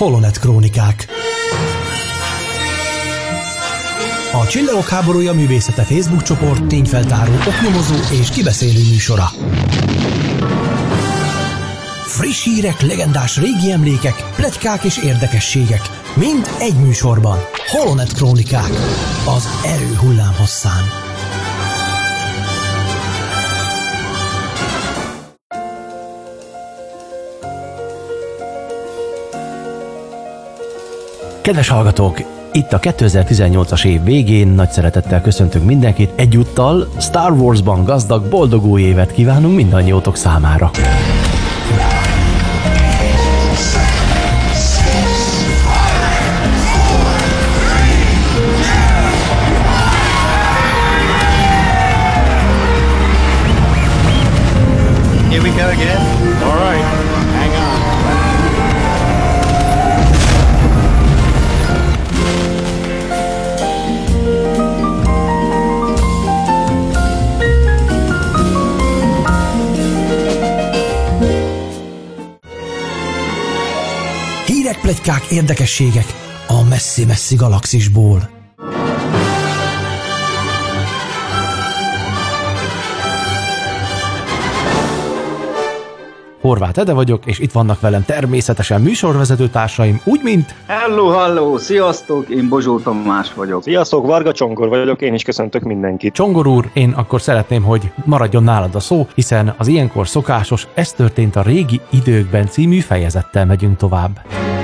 Holonet Krónikák. A Csillagok háborúja művészete Facebook csoport tényfeltáró, oknyomozó és kibeszélő műsora. Friss hírek, legendás régi emlékek, pletykák és érdekességek. Mind egy műsorban. Holonet Krónikák. Az erő hullám hosszán. Kedves hallgatók, itt a 2018-as év végén nagy szeretettel köszöntünk mindenkit, egyúttal Star Wars-ban gazdag, boldog új évet kívánunk mindannyiótok számára. Hírek, pletykák, érdekességek a messzi-messzi galaxisból. Horváth Ede vagyok, és itt vannak velem természetesen műsorvezető társaim, úgy, mint... Hello, hello, sziasztok, én Bozsó Tamás vagyok. Sziasztok, Varga Csongor vagyok, én is köszöntök mindenkit. Csongor úr, én akkor szeretném, hogy maradjon nálad a szó, hiszen az ilyenkor szokásos, ez történt a régi időkben című fejezettel megyünk tovább. –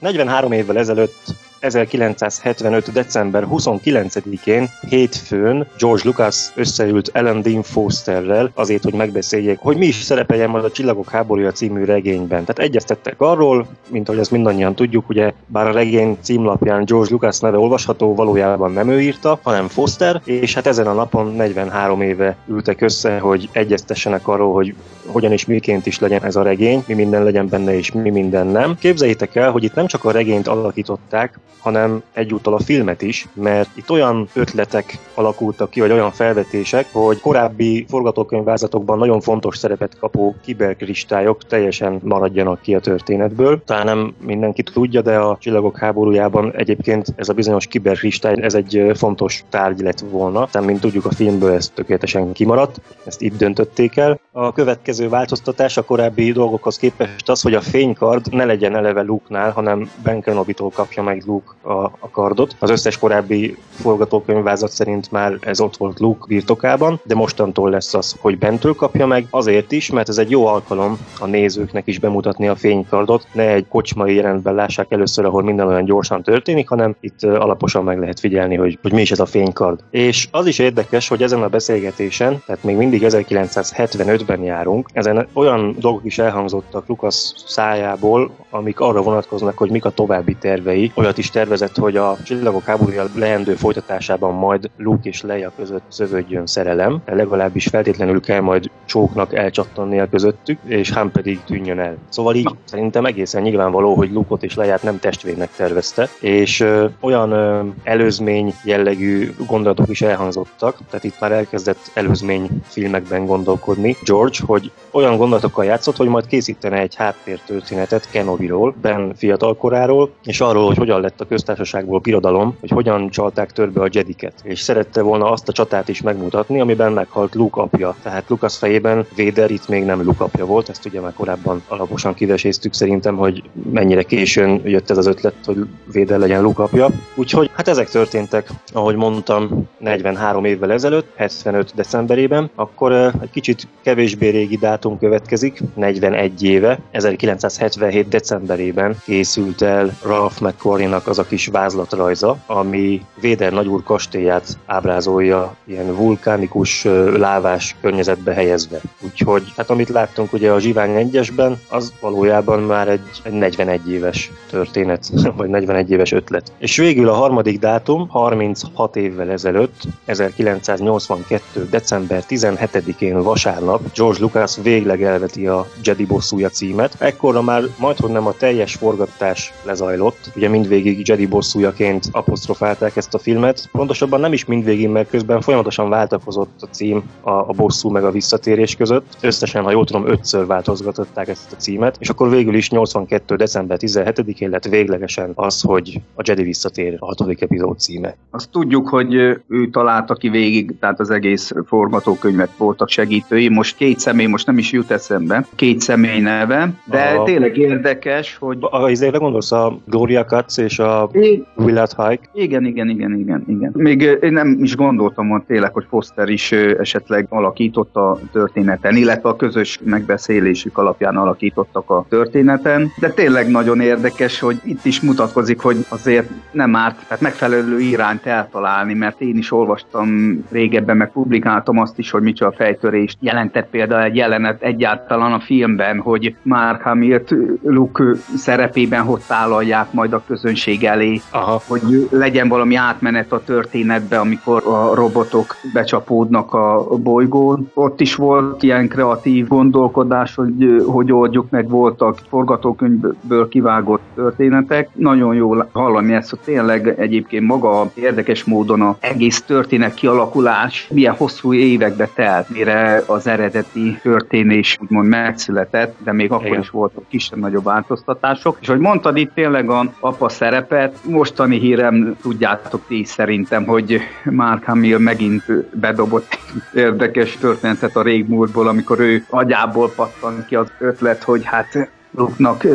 43 évvel ezelőtt 1975. december 29-én, hétfőn George Lucas összeült Ellen Dean Fosterrel azért, hogy megbeszéljék, hogy mi is szerepeljen majd a Csillagok háborúja című regényben. Tehát egyeztettek arról, mint ahogy ezt mindannyian tudjuk, ugye bár a regény címlapján George Lucas neve olvasható, valójában nem ő írta, hanem Foster, és hát ezen a napon 43 éve ültek össze, hogy egyeztessenek arról, hogy hogyan és miként is legyen ez a regény, mi minden legyen benne és mi minden nem. Képzeljétek el, hogy itt nem csak a regényt alakították, hanem egyúttal a filmet is, mert itt olyan ötletek alakultak ki, vagy olyan felvetések, hogy korábbi forgatókönyvvázatokban nagyon fontos szerepet kapó kiberkristályok teljesen maradjanak ki a történetből. Talán nem mindenki tudja, de a Csillagok háborújában egyébként ez a bizonyos kiberkristály, ez egy fontos tárgy lett volna. Tehát, mint tudjuk, a filmből ez tökéletesen kimaradt, ezt itt döntötték el. A következő változtatás a korábbi dolgokhoz képest az, hogy a fénykard ne legyen eleve Luke-nál, hanem Ben Kenobi-tól kapja meg Luke a, a kardot. Az összes korábbi forgatókönyvvázat szerint már ez ott volt Luke birtokában, de mostantól lesz az, hogy bentől kapja meg, azért is, mert ez egy jó alkalom a nézőknek is bemutatni a fénykardot, ne egy kocsmai jelentben lássák először, ahol minden olyan gyorsan történik, hanem itt alaposan meg lehet figyelni, hogy, hogy mi is ez a fénykard. És az is érdekes, hogy ezen a beszélgetésen, tehát még mindig 1975-ben járunk, ezen olyan dolgok is elhangzottak Lukasz szájából, amik arra vonatkoznak, hogy mik a további tervei. Olyat is tervezett, hogy a Csillagok háborúja leendő folytatásában majd Luke és Leia között szövődjön szerelem, legalábbis feltétlenül kell majd csóknak elcsattannia közöttük, és Han pedig tűnjön el. Szóval így szerintem egészen nyilvánvaló, hogy Luke-ot és Leiát nem testvérnek tervezte, és ö, olyan ö, előzmény jellegű gondolatok is elhangzottak, tehát itt már elkezdett előzmény filmekben gondolkodni George, hogy olyan gondolatokkal játszott, hogy majd készítene egy háttértörténetet Kenobiról, Ben fiatalkoráról, és arról, hogy hogyan lett a köztársaságból birodalom, hogy hogyan csalták törbe a Jediket. És szerette volna azt a csatát is megmutatni, amiben meghalt Luke apja. Tehát Lucas fejében Vader itt még nem Luke apja volt, ezt ugye már korábban alaposan kiveséztük szerintem, hogy mennyire későn jött ez az ötlet, hogy Vader legyen Luke apja. Úgyhogy hát ezek történtek, ahogy mondtam, 43 évvel ezelőtt, 75 decemberében, akkor egy kicsit kevésbé régi dátum következik, 41 éve, 1977 decemberében készült el Ralph McQuarrie-nak az a kis vázlatrajza, ami Véder nagyúr kastélyát ábrázolja ilyen vulkánikus lávás környezetbe helyezve. Úgyhogy hát amit láttunk ugye a Zsivány 1-esben, az valójában már egy, egy 41 éves történet, vagy 41 éves ötlet. És végül a harmadik dátum, 36 évvel ezelőtt, 1982. december 17-én vasárnap George Lucas végleg elveti a Jedi bosszúja címet. Ekkorra már majdhogy nem a teljes forgatás lezajlott, ugye mindvégig Jedi bosszújaként apostrofálták ezt a filmet. Pontosabban nem is mindvégig, mert közben folyamatosan váltakozott a cím a, a bosszú meg a visszatérés között. Összesen, ha jól tudom, ötször változgatották ezt a címet, és akkor végül is 82. december 17-én lett véglegesen az, hogy a Jedi visszatér a hatodik epizód címe. Azt tudjuk, hogy ő találta ki végig, tehát az egész forgatókönyvet voltak segítői. Most két személy, most nem is jut eszembe, két személy neve, de a... tényleg érdekes, hogy... A, izére gondolsz, a Gloria Katz és a Willard Hike? Igen, igen, igen, igen, igen. Még én nem is gondoltam hogy tényleg, hogy Foster is esetleg alakította a történeten, illetve a közös megbeszélésük alapján alakítottak a történeten, de tényleg nagyon érdekes, hogy itt is mutatkozik, hogy azért nem árt, tehát megfelelő irányt eltalálni, mert én is olvastam régebben, meg publikáltam azt is, hogy micsoda fejtörést jelentett például egy jelenet egyáltalán a filmben, hogy Mark Hamilt Luke szerepében hogy tálalják majd a közönség elé, Aha. hogy legyen valami átmenet a történetbe, amikor a robotok becsapódnak a bolygón. Ott is volt ilyen kreatív gondolkodás, hogy hogy oldjuk meg, voltak forgatókönyvből kivágott történetek. Nagyon jól hallani ezt, hogy tényleg egyébként maga érdekes módon a egész történet kialakulás milyen hosszú évekbe telt, mire az eredeti történés úgymond megszületett, de még akkor Igen. is voltak kisebb-nagyobb változtatások. És hogy mondtad itt tényleg a apa szerepet, mostani hírem tudjátok ti szerintem, hogy Mark Hamill megint bedobott érdekes történetet a régmúltból, amikor ő agyából pattan ki az ötlet, hogy hát Luke-nak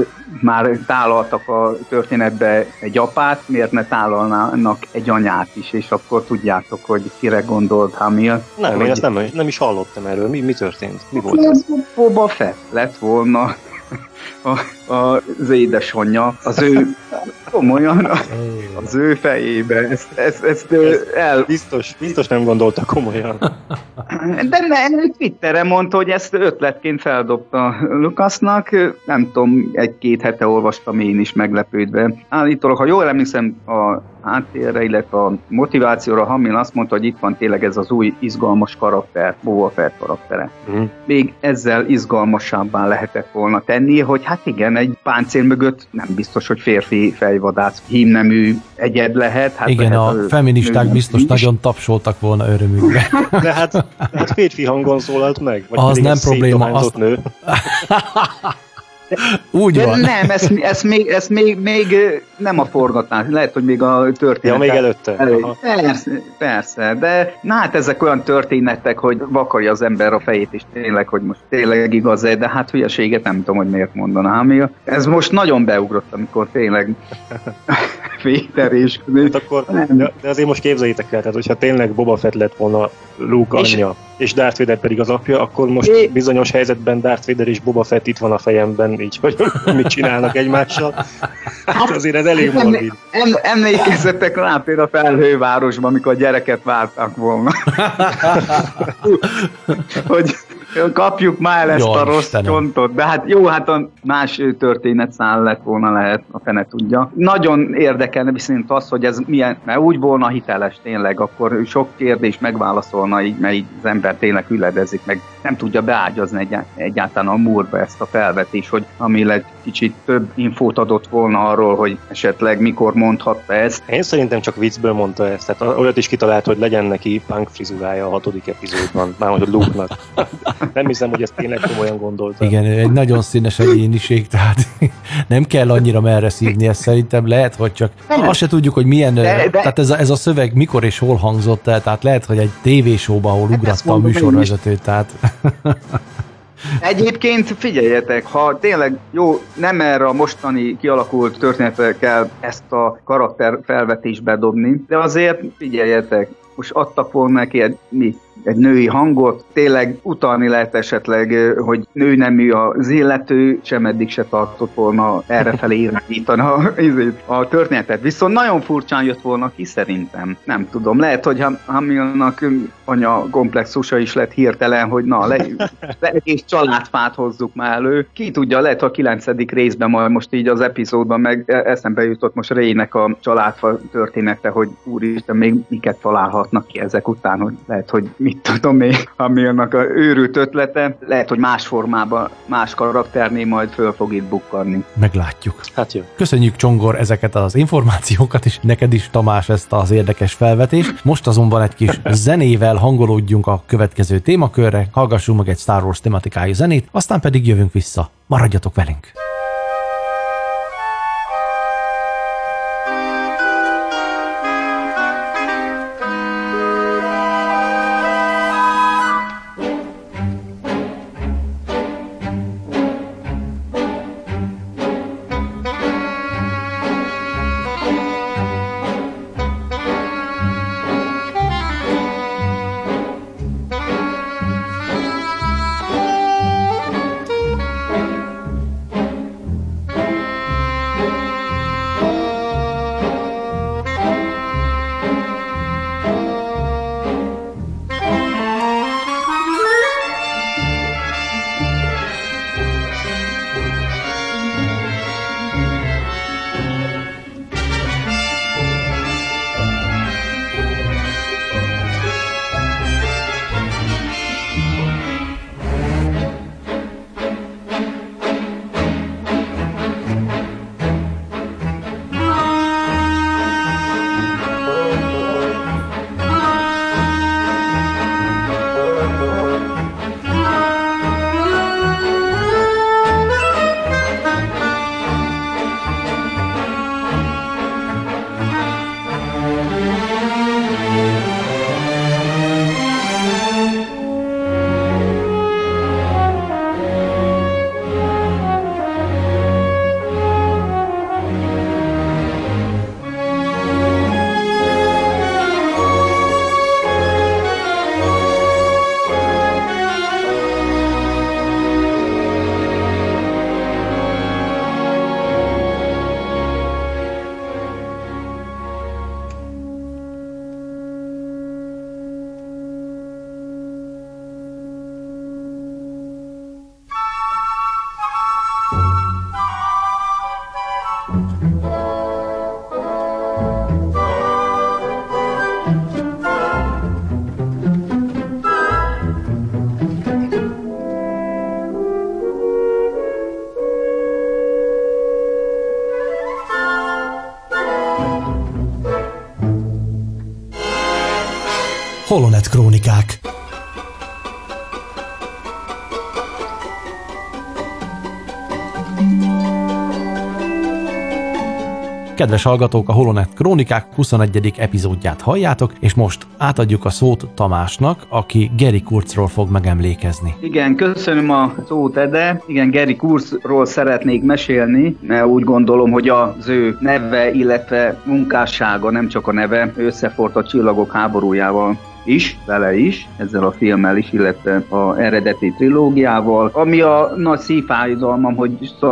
már tálaltak a történetbe egy apát, miért ne tálalnának egy anyát is, és akkor tudjátok, hogy kire gondolt Hamill. Nem, én ezt nem, nem is hallottam erről. Mi, mi történt? Mi volt ez? Boba Fett lett volna a, az édesanyja, az ő komolyan az ő fejébe. Ezt, ezt, ezt, ezt el... Biztos, biztos nem gondolta komolyan. De ne, Twitterre mondta, hogy ezt ötletként feldobta Lukasznak. Nem tudom, egy-két hete olvastam én is meglepődve. Állítólag, ha jól emlékszem, a háttérre, illetve a motivációra Hamil azt mondta, hogy itt van tényleg ez az új izgalmas karakter, Boba Fett karaktere. Mm. Még ezzel izgalmasabbá lehetett volna tenni, hogy hát igen, egy páncél mögött nem biztos, hogy férfi fejvadász hímnemű egyed lehet. Hát igen, lehet, a feministák biztos is. nagyon tapsoltak volna örömükbe. De hát, hát férfi hangon szólalt meg. Vagy az nem probléma. Azt... Nő. Úgy van. De nem, ez, ez, még, ez még, még nem a forgatás, lehet, hogy még a történet. Ja, még előtte. Elő. Persze, persze, de na hát ezek olyan történetek, hogy vakarja az ember a fejét, és tényleg, hogy most tényleg igaz -e, de hát hülyeséget nem tudom, hogy miért mondanám. Ez most nagyon beugrott, amikor tényleg Péter és... Hát akkor, de azért most képzeljétek el, tehát hogyha tényleg Boba Fett lett volna Luke és, anyja, és Darth Vader pedig az apja, akkor most é... bizonyos helyzetben Darth Vader és Boba Fett itt van a fejemben, így, hogy mit csinálnak egymással. Hát azért ez elég morbid. Em, emlékezzetek rá például a felhővárosban, amikor a gyereket vártak volna. hogy kapjuk már ezt jó, a rossz Istenem. csontot. De hát jó, hát a más történet száll lett volna lehet, a fene tudja. Nagyon érdekelne viszont az, hogy ez milyen, mert úgy volna hiteles tényleg, akkor sok kérdés megválaszolna így, mert így az ember tényleg üledezik, meg nem tudja beágyazni egyáltalán a múrba ezt a felvetés, hogy ami egy kicsit több infót adott volna arról, hogy esetleg mikor mondhatta ezt. Én szerintem csak viccből mondta ezt, tehát olyat is kitalált, hogy legyen neki punk frizurája a hatodik epizódban, már hogy Luke-nak. Nem hiszem, hogy ezt tényleg komolyan gondolta. Igen, egy nagyon színes egyéniség, tehát nem kell annyira merre szívni, ezt szerintem lehet, hogy csak azt se tudjuk, hogy milyen, de, de, tehát ez a, ez a szöveg mikor és hol hangzott el, tehát lehet, hogy egy tévésóban, ahol hát ugratta a műsorvezető, tehát Egyébként figyeljetek, ha tényleg jó, nem erre a mostani kialakult történetre kell ezt a karakter felvetésbe dobni, de azért figyeljetek, most adtak volna neki egy, mi, egy női hangot, tényleg utalni lehet esetleg, hogy nő nemű az illető, sem eddig se tartott volna errefelé irányítani a, a történetet. Viszont nagyon furcsán jött volna ki szerintem. Nem tudom, lehet, hogy Hamilnak anya komplexusa is lett hirtelen, hogy na, le, le egész családfát hozzuk már elő. Ki tudja, lehet, a kilencedik részben majd most így az epizódban meg eszembe jutott most Rének a családfa története, hogy úristen, még miket találhatnak ki ezek után, hogy lehet, hogy mit tudom én, ami annak a őrült ötlete, lehet, hogy más formában, más karakternél majd föl fog itt bukkanni. Meglátjuk. Hát jó. Köszönjük Csongor ezeket az információkat, és neked is Tamás ezt az érdekes felvetést. Most azonban egy kis zenével hangolódjunk a következő témakörre, hallgassunk meg egy Star Wars tematikájú zenét, aztán pedig jövünk vissza. Maradjatok velünk! Kedves hallgatók, a Holonet Krónikák 21. epizódját halljátok, és most átadjuk a szót Tamásnak, aki Geri Kurzról fog megemlékezni. Igen, köszönöm a szót, Ede. Igen, Geri Kurzról szeretnék mesélni, mert úgy gondolom, hogy az ő neve, illetve munkássága, nem csak a neve, összefort a csillagok háborújával is, vele is, ezzel a filmmel is, illetve a eredeti trilógiával. Ami a nagy szívfájdalmam, hogy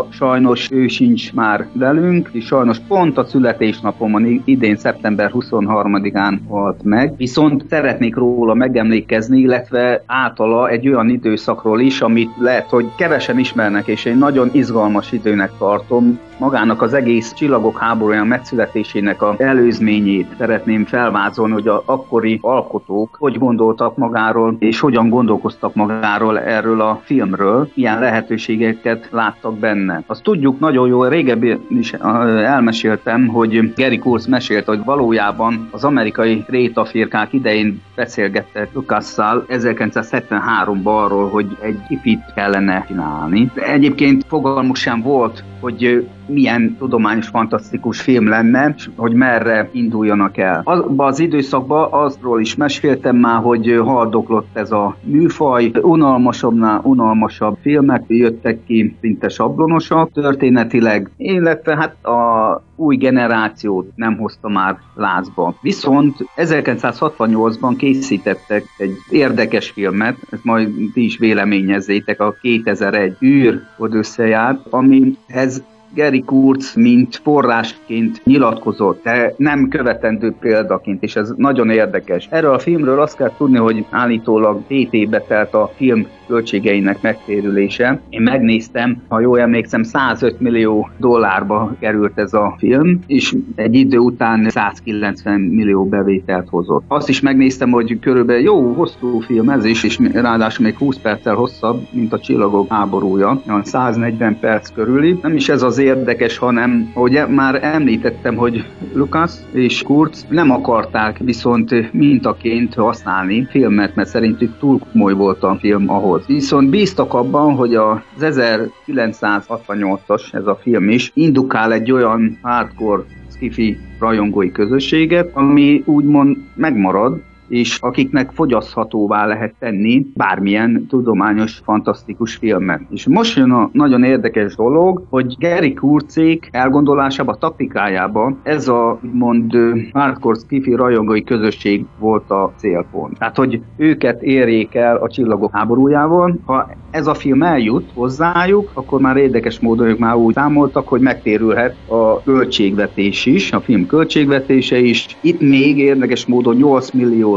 sajnos ő sincs már velünk, és sajnos pont a születésnapomon idén szeptember 23-án halt meg. Viszont szeretnék róla megemlékezni, illetve általa egy olyan időszakról is, amit lehet, hogy kevesen ismernek, és én nagyon izgalmas időnek tartom. Magának az egész csillagok háborúján megszületésének a előzményét szeretném felvázolni, hogy a akkori alkotó alkotók hogy gondoltak magáról, és hogyan gondolkoztak magáról erről a filmről, milyen lehetőségeket láttak benne. Azt tudjuk nagyon jól, régebbi is elmeséltem, hogy Gary Kurz mesélte, hogy valójában az amerikai rétafirkák idején beszélgettek Lukasszal 1973-ban arról, hogy egy ipit kellene csinálni. Egyébként fogalmuk sem volt, hogy milyen tudományos fantasztikus film lenne, hogy merre induljanak el. Abban az időszakban azról is meséltem már, hogy haldoklott ez a műfaj, unalmasabbnál unalmasabb filmek jöttek ki, szinte sablonosak történetileg, illetve hát a új generációt nem hozta már lázba. Viszont 1968-ban készítettek egy érdekes filmet, ezt majd ti is véleményezzétek, a 2001 űr Odüsszeját, amihez Gary Kurz, mint forrásként nyilatkozott, de nem követendő példaként, és ez nagyon érdekes. Erről a filmről azt kell tudni, hogy állítólag 7 évbe telt a film költségeinek megtérülése. Én megnéztem, ha jól emlékszem, 105 millió dollárba került ez a film, és egy idő után 190 millió bevételt hozott. Azt is megnéztem, hogy körülbelül jó, hosszú film ez is, és ráadásul még 20 perccel hosszabb, mint a Csillagok háborúja, 140 perc körüli. Nem is ez az érdekes, hanem, hogy már említettem, hogy Lucas és Kurz nem akarták viszont mintaként használni filmet, mert szerintük túl komoly volt a film ahhoz. Viszont bíztak abban, hogy az 1968-as ez a film is indukál egy olyan hardcore skifi rajongói közösséget, ami úgymond megmarad, és akiknek fogyaszthatóvá lehet tenni bármilyen tudományos, fantasztikus filmet. És most jön a nagyon érdekes dolog, hogy Gary Kurcék elgondolásába, taktikájába ez a úgymond hardcore skifi rajongói közösség volt a célpont. Tehát, hogy őket érjék el a csillagok háborújával. Ha ez a film eljut hozzájuk, akkor már érdekes módon ők már úgy számoltak, hogy megtérülhet a költségvetés is, a film költségvetése is. Itt még érdekes módon 8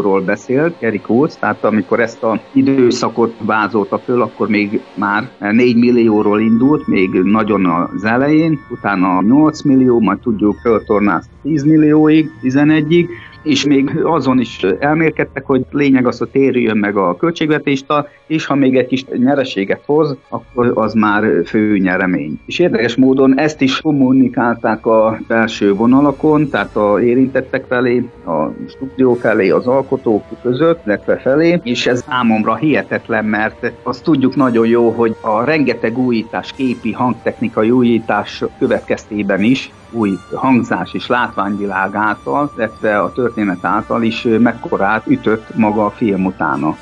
millióról beszélt Gary Coates, tehát amikor ezt a időszakot vázolta föl, akkor még már 4 millióról indult, még nagyon az elején, utána 8 millió, majd tudjuk föltornázni 10 millióig, 11-ig, és még azon is elmélkedtek, hogy lényeg az, hogy térjön meg a költségvetést, és ha még egy kis nyereséget hoz, akkor az már fő nyeremény. És érdekes módon ezt is kommunikálták a belső vonalakon, tehát a érintettek felé, a stúdió felé, az alkotók között, illetve felé, és ez számomra hihetetlen, mert azt tudjuk nagyon jó, hogy a rengeteg újítás, képi, hangtechnikai újítás következtében is új hangzás és látványvilág által, illetve a történet által is mekkorát ütött maga a film utána.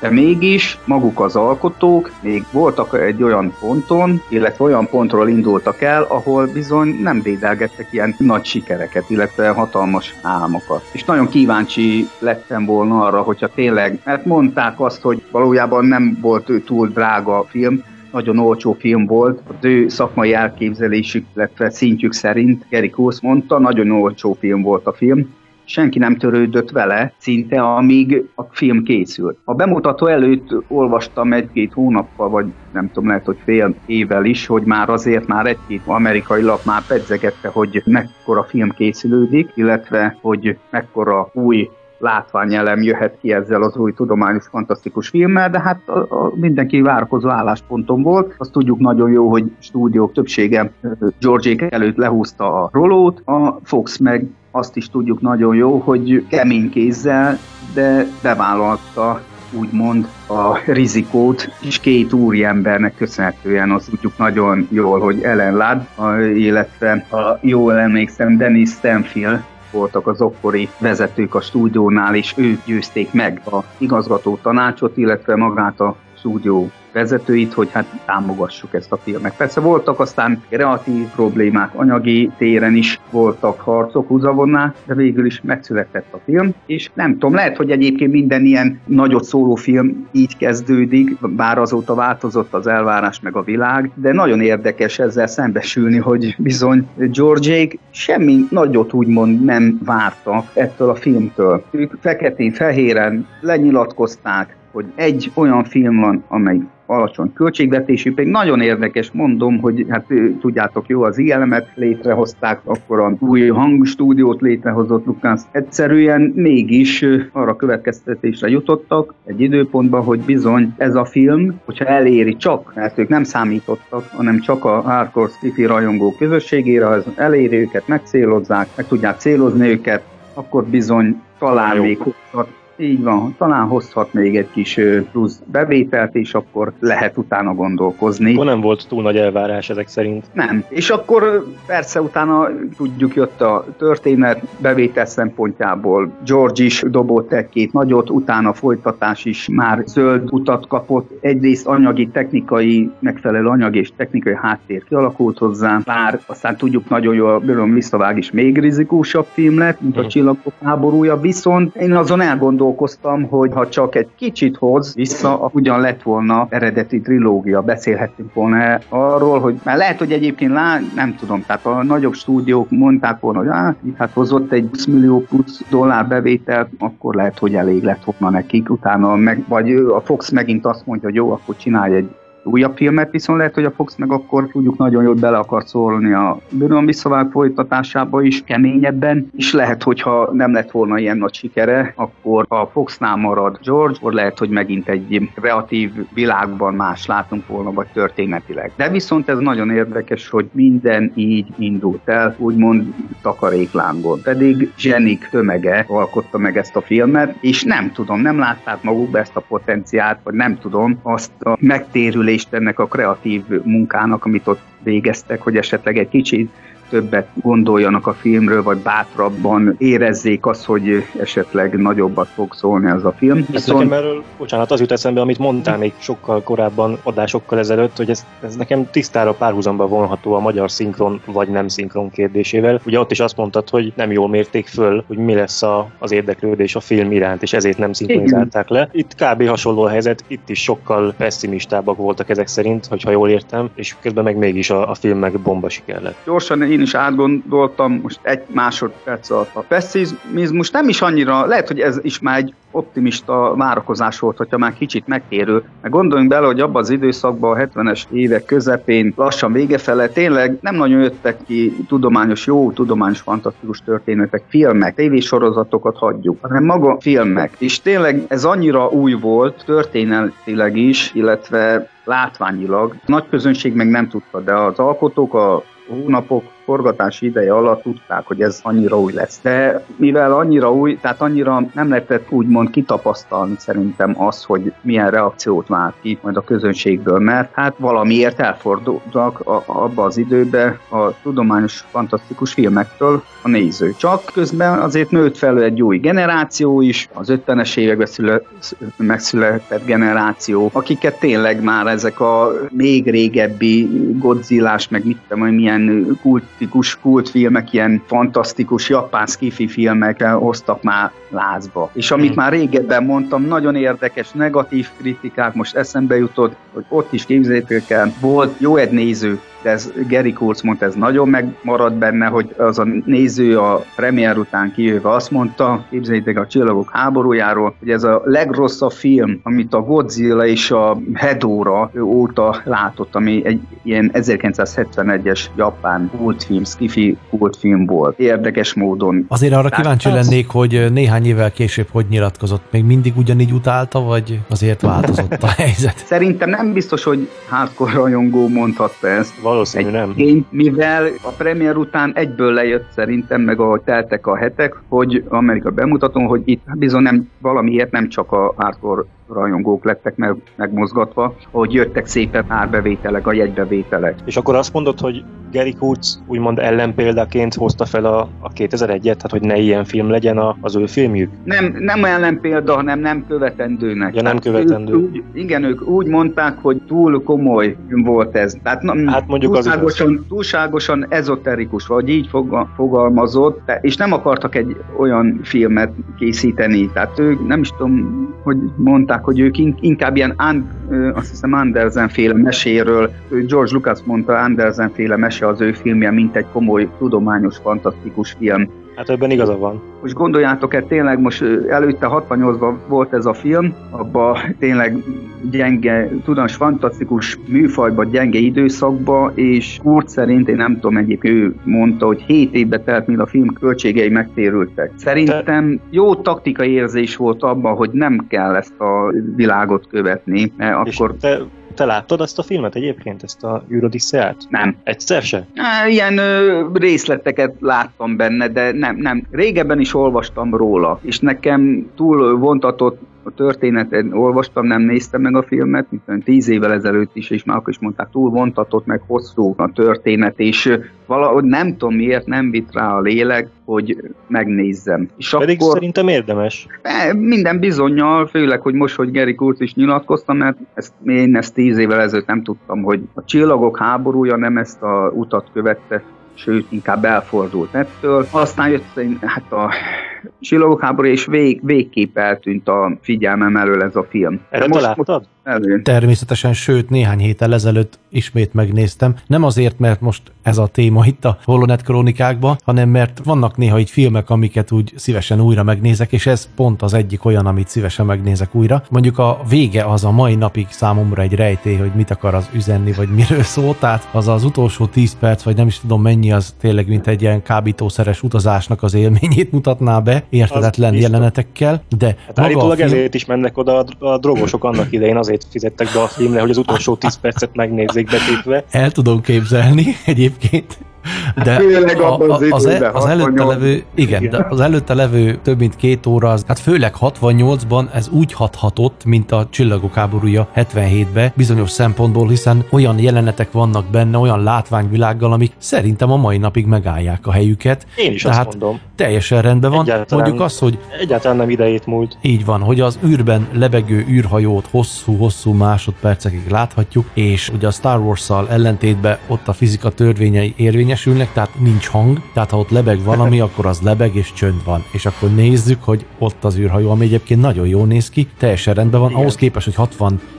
De mégis maguk az alkotók még voltak egy olyan ponton, illetve olyan pontról indultak el, ahol bizony nem dédelgettek ilyen nagy sikereket, illetve hatalmas álmokat. És nagyon kíváncsi lettem volna arra, hogyha tényleg, mert mondták azt, hogy valójában nem volt ő túl drága a film, nagyon olcsó film volt, az ő szakmai elképzelésük, illetve szintjük szerint, Gary Kurz mondta, nagyon olcsó film volt a film, senki nem törődött vele szinte, amíg a film készült. A bemutató előtt olvastam egy-két hónappal, vagy nem tudom, lehet, hogy fél évvel is, hogy már azért már egy-két amerikai lap már pedzegette, hogy mekkora film készülődik, illetve hogy mekkora új látványelem jöhet ki ezzel az új tudományos fantasztikus filmmel, de hát a, a mindenki várakozó állásponton volt. Azt tudjuk nagyon jó, hogy stúdiók többsége George előtt lehúzta a rolót, a Fox meg azt is tudjuk nagyon jó, hogy kemény kézzel, de bevállalta úgymond a rizikót, és két úriembernek köszönhetően azt tudjuk nagyon jól, hogy Ellen Ladd, illetve a jól emlékszem Dennis Stanfield voltak az akkori vezetők a stúdiónál, és ők győzték meg a igazgató tanácsot, illetve magát a stúdió vezetőit, hogy hát támogassuk ezt a filmet. Persze voltak aztán kreatív problémák, anyagi téren is voltak harcok, húzavonnák, de végül is megszületett a film, és nem tudom, lehet, hogy egyébként minden ilyen nagyot szóló film így kezdődik, bár azóta változott az elvárás meg a világ, de nagyon érdekes ezzel szembesülni, hogy bizony George semmi nagyot úgymond nem vártak ettől a filmtől. Ők feketén-fehéren lenyilatkozták, hogy egy olyan film van, amely alacsony költségvetésű, pedig nagyon érdekes, mondom, hogy hát tudjátok jó, az ILM-et létrehozták, akkor a új hangstúdiót létrehozott Lukács. Egyszerűen mégis arra következtetésre jutottak egy időpontban, hogy bizony ez a film, hogyha eléri csak, mert ők nem számítottak, hanem csak a hardcore sci rajongó közösségére, ha eléri őket, megcélozzák, meg tudják célozni őket, akkor bizony talán még így van, talán hozhat még egy kis plusz bevételt, és akkor lehet utána gondolkozni. Akkor nem volt túl nagy elvárás ezek szerint. Nem. És akkor persze utána tudjuk jött a történet bevétel szempontjából. George is dobott egy-két nagyot, utána folytatás is már zöld utat kapott. Egyrészt anyagi, technikai, megfelelő anyagi és technikai háttér kialakult hozzá. Bár aztán tudjuk nagyon jól, Bőröm visszavág is még rizikósabb film lett, mint a mhm. Csillagok háborúja, viszont én azon elgondolkozom, gondolkoztam, hogy ha csak egy kicsit hoz vissza, ugyan lett volna eredeti trilógia, beszélhettünk volna arról, hogy már lehet, hogy egyébként lá, nem tudom, tehát a nagyobb stúdiók mondták volna, hogy á, hát hozott egy 20 millió plusz dollár bevételt, akkor lehet, hogy elég lett volna nekik, utána meg, vagy a Fox megint azt mondja, hogy jó, akkor csinálj egy újabb filmet, viszont lehet, hogy a Fox meg akkor tudjuk nagyon jól bele akar szólni a Bőrön visszavág folytatásába is keményebben, és lehet, hogyha nem lett volna ilyen nagy sikere, akkor a Foxnál marad George, akkor lehet, hogy megint egy kreatív világban más látunk volna, vagy történetileg. De viszont ez nagyon érdekes, hogy minden így indult el, úgymond takaréklángon. Pedig zsenik tömege alkotta meg ezt a filmet, és nem tudom, nem látták magukba ezt a potenciált, vagy nem tudom, azt a megtérülést becsülést ennek a kreatív munkának, amit ott végeztek, hogy esetleg egy kicsit többet gondoljanak a filmről, vagy bátrabban érezzék azt, hogy esetleg nagyobbat fog szólni az a film. Ez Viszont... nekem erről, bocsánat, az jut eszembe, amit mondtál még sokkal korábban, adásokkal ezelőtt, hogy ez, ez nekem tisztára párhuzamba vonható a magyar szinkron vagy nem szinkron kérdésével. Ugye ott is azt mondtad, hogy nem jól mérték föl, hogy mi lesz a, az érdeklődés a film iránt, és ezért nem szinkronizálták le. Itt kb. hasonló a helyzet, itt is sokkal pessimistábbak voltak ezek szerint, hogyha jól értem, és közben meg mégis a, a film meg bomba siker lett. Gyorsan én is átgondoltam, most egy másodperc alatt. A pessimizmus nem is annyira, lehet, hogy ez is már egy optimista várakozás volt, hogyha már kicsit megtérő. Meg gondoljunk bele, hogy abban az időszakban, a 70-es évek közepén, lassan vége fele, tényleg nem nagyon jöttek ki tudományos, jó, tudományos, fantasztikus történetek, filmek, tévésorozatokat hagyjuk, hanem maga filmek. És tényleg ez annyira új volt, történetileg is, illetve látványilag. A nagy közönség meg nem tudta, de az alkotók, a hónapok forgatási ideje alatt tudták, hogy ez annyira új lesz. De mivel annyira új, tehát annyira nem lehetett úgymond kitapasztalni szerintem az, hogy milyen reakciót vált ki majd a közönségből, mert hát valamiért elfordultak a, abba az időbe a tudományos fantasztikus filmektől a néző. Csak közben azért nőtt fel egy új generáció is, az 50-es években szüle, megszületett generáció, akiket tényleg már ezek a még régebbi Godzillás, meg mit tudom, milyen kult klasszikus kultfilmek, ilyen fantasztikus japán skifi filmek hoztak már lázba. És amit már régebben mondtam, nagyon érdekes negatív kritikák, most eszembe jutott, hogy ott is képzeljétek el, volt jó egy néző, de ez Gary Kurz mondta, ez nagyon megmaradt benne, hogy az a néző a premier után kijöve azt mondta, képzeljétek a Csillagok háborújáról, hogy ez a legrosszabb film, amit a Godzilla és a Hedora óta látott, ami egy ilyen 1971-es japán kultfilm, skifi kultfilm volt. Érdekes módon. Azért arra kíváncsi az... lennék, hogy néhány évvel később hogy nyilatkozott. Még mindig ugyanígy utálta, vagy azért változott a helyzet? Szerintem nem biztos, hogy hardcore rajongó mondhatta ezt Valószínű egy nem. Gény, mivel a premier után egyből lejött szerintem, meg ahogy teltek a hetek, hogy Amerika bemutatón, hogy itt bizony nem, valamiért nem csak a hardcore rajongók lettek meg, megmozgatva, hogy jöttek szépen árbevételek, a jegybevételek. És akkor azt mondod, hogy Gary Kurtz úgymond ellenpéldaként hozta fel a, a 2001-et, tehát hogy ne ilyen film legyen a, az ő filmjük? Nem, nem ellenpélda, hanem nem követendőnek. Ja, nem követendő. Ők, úgy, igen, ők úgy mondták, hogy túl komoly volt ez. Tehát na, hát mondjuk túlságosan, az túlságosan ezoterikus, vagy így fogalmazott, és nem akartak egy olyan filmet készíteni. Tehát ők nem is tudom, hogy mondták, hogy ők inkább ilyen, azt hiszem Andersen féle meséről, George Lucas mondta, Andersen féle mese az ő filmje, mint egy komoly, tudományos, fantasztikus film. Hát ebben igaza van. Most gondoljátok el, tényleg most előtte 68-ban volt ez a film, abban tényleg gyenge, tudás, fantasztikus műfajban, gyenge időszakban, és Kurt szerint, én nem tudom, egyébként ő mondta, hogy 7 évbe telt, míg a film költségei megtérültek. Szerintem jó taktikai érzés volt abban, hogy nem kell ezt a világot követni, mert és akkor... Te te láttad azt a filmet egyébként, ezt a űrodisszeát? Nem. Egyszer se? Ilyen ö, részleteket láttam benne, de nem, nem. Régebben is olvastam róla, és nekem túl vontatott a történetet olvastam, nem néztem meg a filmet, mint tíz évvel ezelőtt is, és már akkor is mondták, túl vontatott, meg hosszú a történet, és valahogy nem tudom miért nem vitt rá a lélek, hogy megnézzem. És Pedig akkor, szerintem érdemes. E, minden bizonyal, főleg, hogy most, hogy Gary Kurtz is nyilatkoztam, mert ezt, én ezt tíz évvel ezelőtt nem tudtam, hogy a csillagok háborúja nem ezt a utat követte, sőt, inkább elfordult ettől. Aztán jött hát a Csillagok háború, és vég, végképp eltűnt a figyelmem elől ez a film. Erre most, láttad? Elő. Természetesen, sőt, néhány héttel ezelőtt ismét megnéztem. Nem azért, mert most ez a téma itt a Holonet krónikákban, hanem mert vannak néha így filmek, amiket úgy szívesen újra megnézek, és ez pont az egyik olyan, amit szívesen megnézek újra. Mondjuk a vége az a mai napig számomra egy rejtély, hogy mit akar az üzenni, vagy miről szól, tehát az az utolsó 10 perc, vagy nem is tudom mennyi, az tényleg mint egy ilyen kábítószeres utazásnak az élményét mutatná be, értetetlen jelenetekkel, de hát maga a film... ezért is mennek oda a, a drogosok annak idején, azért fizettek be a filmre, hogy az utolsó 10 percet megnézzék betépve. El tudom képzelni egyébként. De hát a, a, az, e, az előtte levő, igen, igen, de az előtte levő több mint két óra, az, hát főleg 68-ban ez úgy hathatott, mint a Csillagok háborúja 77-ben bizonyos szempontból, hiszen olyan jelenetek vannak benne, olyan látványvilággal, amik szerintem a mai napig megállják a helyüket. Én is Tehát azt mondom. Teljesen rendben van. Egyáltalán, Mondjuk az, hogy... Egyáltalán nem idejét múlt. Így van, hogy az űrben lebegő űrhajót hosszú-hosszú másodpercekig láthatjuk, és ugye a Star Wars-szal ellentétben ott a fizika törvényei érvényes érvényesülnek, tehát nincs hang, tehát ha ott lebeg valami, akkor az lebeg és csönd van. És akkor nézzük, hogy ott az űrhajó, ami egyébként nagyon jól néz ki, teljesen rendben van, Igen. ahhoz képest, hogy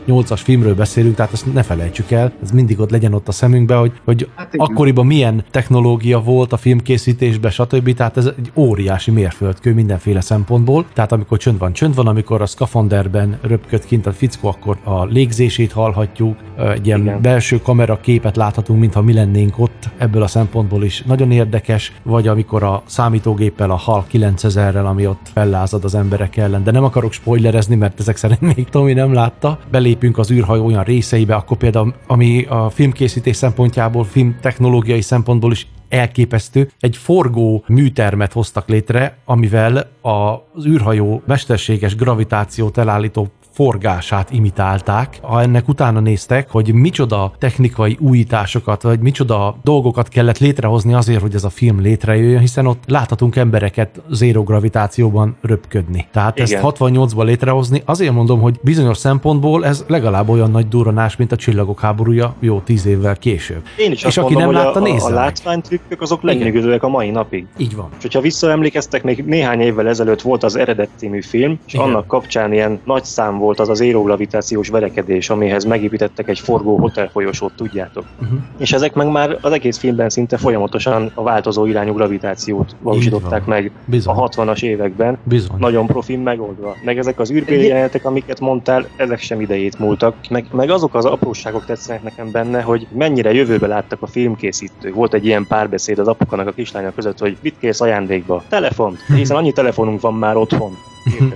68-as filmről beszélünk, tehát ezt ne felejtsük el, ez mindig ott legyen ott a szemünkbe, hogy, hogy hát akkoriban milyen technológia volt a filmkészítésben, stb. Tehát ez egy óriási mérföldkő mindenféle szempontból. Tehát amikor csönd van, csönd van, amikor a skafanderben röpköd kint a fickó, akkor a légzését hallhatjuk, egy ilyen Igen. belső kamera képet láthatunk, mintha mi lennénk ott ebből a szempontból is nagyon érdekes, vagy amikor a számítógéppel, a HAL 9000-rel, ami ott fellázad az emberek ellen, de nem akarok spoilerezni, mert ezek szerint még Tomi nem látta. Belépünk az űrhajó olyan részeibe, akkor például, ami a filmkészítés szempontjából, film technológiai szempontból is elképesztő. Egy forgó műtermet hoztak létre, amivel az űrhajó mesterséges gravitációt elállító forgását imitálták. Ha ennek utána néztek, hogy micsoda technikai újításokat, vagy micsoda dolgokat kellett létrehozni azért, hogy ez a film létrejöjjön, hiszen ott láthatunk embereket zéro gravitációban röpködni. Tehát Igen. ezt 68-ban létrehozni, azért mondom, hogy bizonyos szempontból ez legalább olyan nagy duranás, mint a Csillagok háborúja jó tíz évvel később. Én is És aki mondom, nem látta, a, nézze a, a látványtrükkök azok lenyűgözőek a mai napig. Így van. És hogyha visszaemlékeztek, még néhány évvel ezelőtt volt az Eredet című film, és Igen. annak kapcsán ilyen nagy szám volt az az érogravitációs verekedés, amihez megépítettek egy forgó hotelfolyosót, tudjátok. Uh-huh. És ezek meg már az egész filmben szinte folyamatosan a változó irányú gravitációt valósították meg Bizony. a 60-as években. Bizony. Nagyon profin megoldva. Meg ezek az űrbéli jelenetek, amiket mondtál, ezek sem idejét múltak. Meg, meg azok az apróságok tetszenek nekem benne, hogy mennyire jövőbe láttak a filmkészítők. Volt egy ilyen párbeszéd az apukának a kislánya között, hogy mit kész ajándékba? Telefont, hiszen annyi telefonunk van már otthon.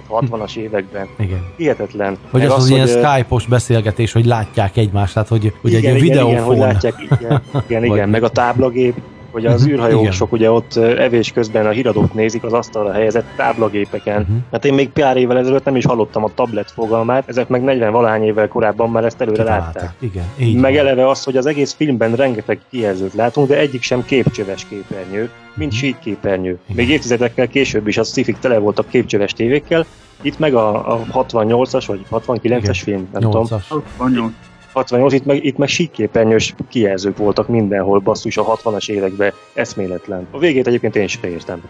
60-as években. Igen. Hihetetlen. Hogy az, az, az ilyen Skype-os beszélgetés, hogy látják egymást, tehát hogy, hogy igen, egy igen, videófon. Igen, hogy látják, igen, igen, igen. meg a táblagép, hogy az mhm. űrhajósok ugye ott evés közben a híradót nézik az asztalra helyezett táblagépeken. Uh-huh. Hát én még pár évvel ezelőtt nem is hallottam a tablet fogalmát, ezek meg 40 valány évvel korábban már ezt előre látták. Igen, így meg van. eleve az, hogy az egész filmben rengeteg kijelzőt látunk, de egyik sem képcsöves képernyő, mint uh-huh. síkképernyő. Még évtizedekkel később is az szifik tele voltak képcsöves tévékkel, itt meg a, a 68-as vagy 69-es film, nem 8-as. tudom. 68, itt meg, itt meg síkképernyős kijelzők voltak mindenhol, basszus a 60-as években, eszméletlen. A végét egyébként én is értem.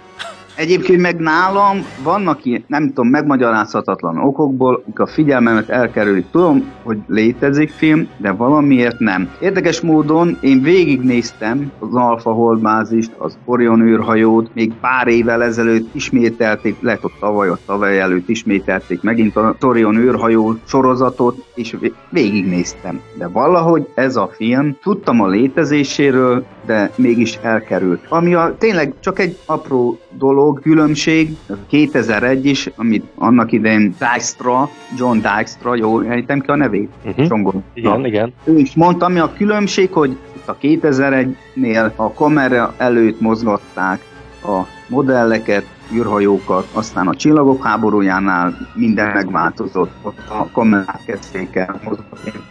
Egyébként meg nálam vannak ilyen, nem tudom, megmagyarázhatatlan okokból, amik a figyelmemet elkerülik. Tudom, hogy létezik film, de valamiért nem. Érdekes módon én végignéztem az Alpha Holdbázist, az Orion űrhajót, még pár évvel ezelőtt ismételték, lehet ott tavaly, ott tavaly előtt ismételték megint a Orion űrhajó sorozatot, és végignéztem. De valahogy ez a film, tudtam a létezéséről, de mégis elkerült. Ami a, tényleg csak egy apró dolog, különbség, 2001 is, amit annak idején Dijkstra, John Dijkstra, jó, ejtem ki a nevét? Uh-huh. Igen, igen. Ő is mondta, ami a különbség, hogy a 2001-nél a kamera előtt mozgatták a modelleket, űrhajókat, aztán a csillagok háborújánál minden megváltozott, ott a kamerák kezdték el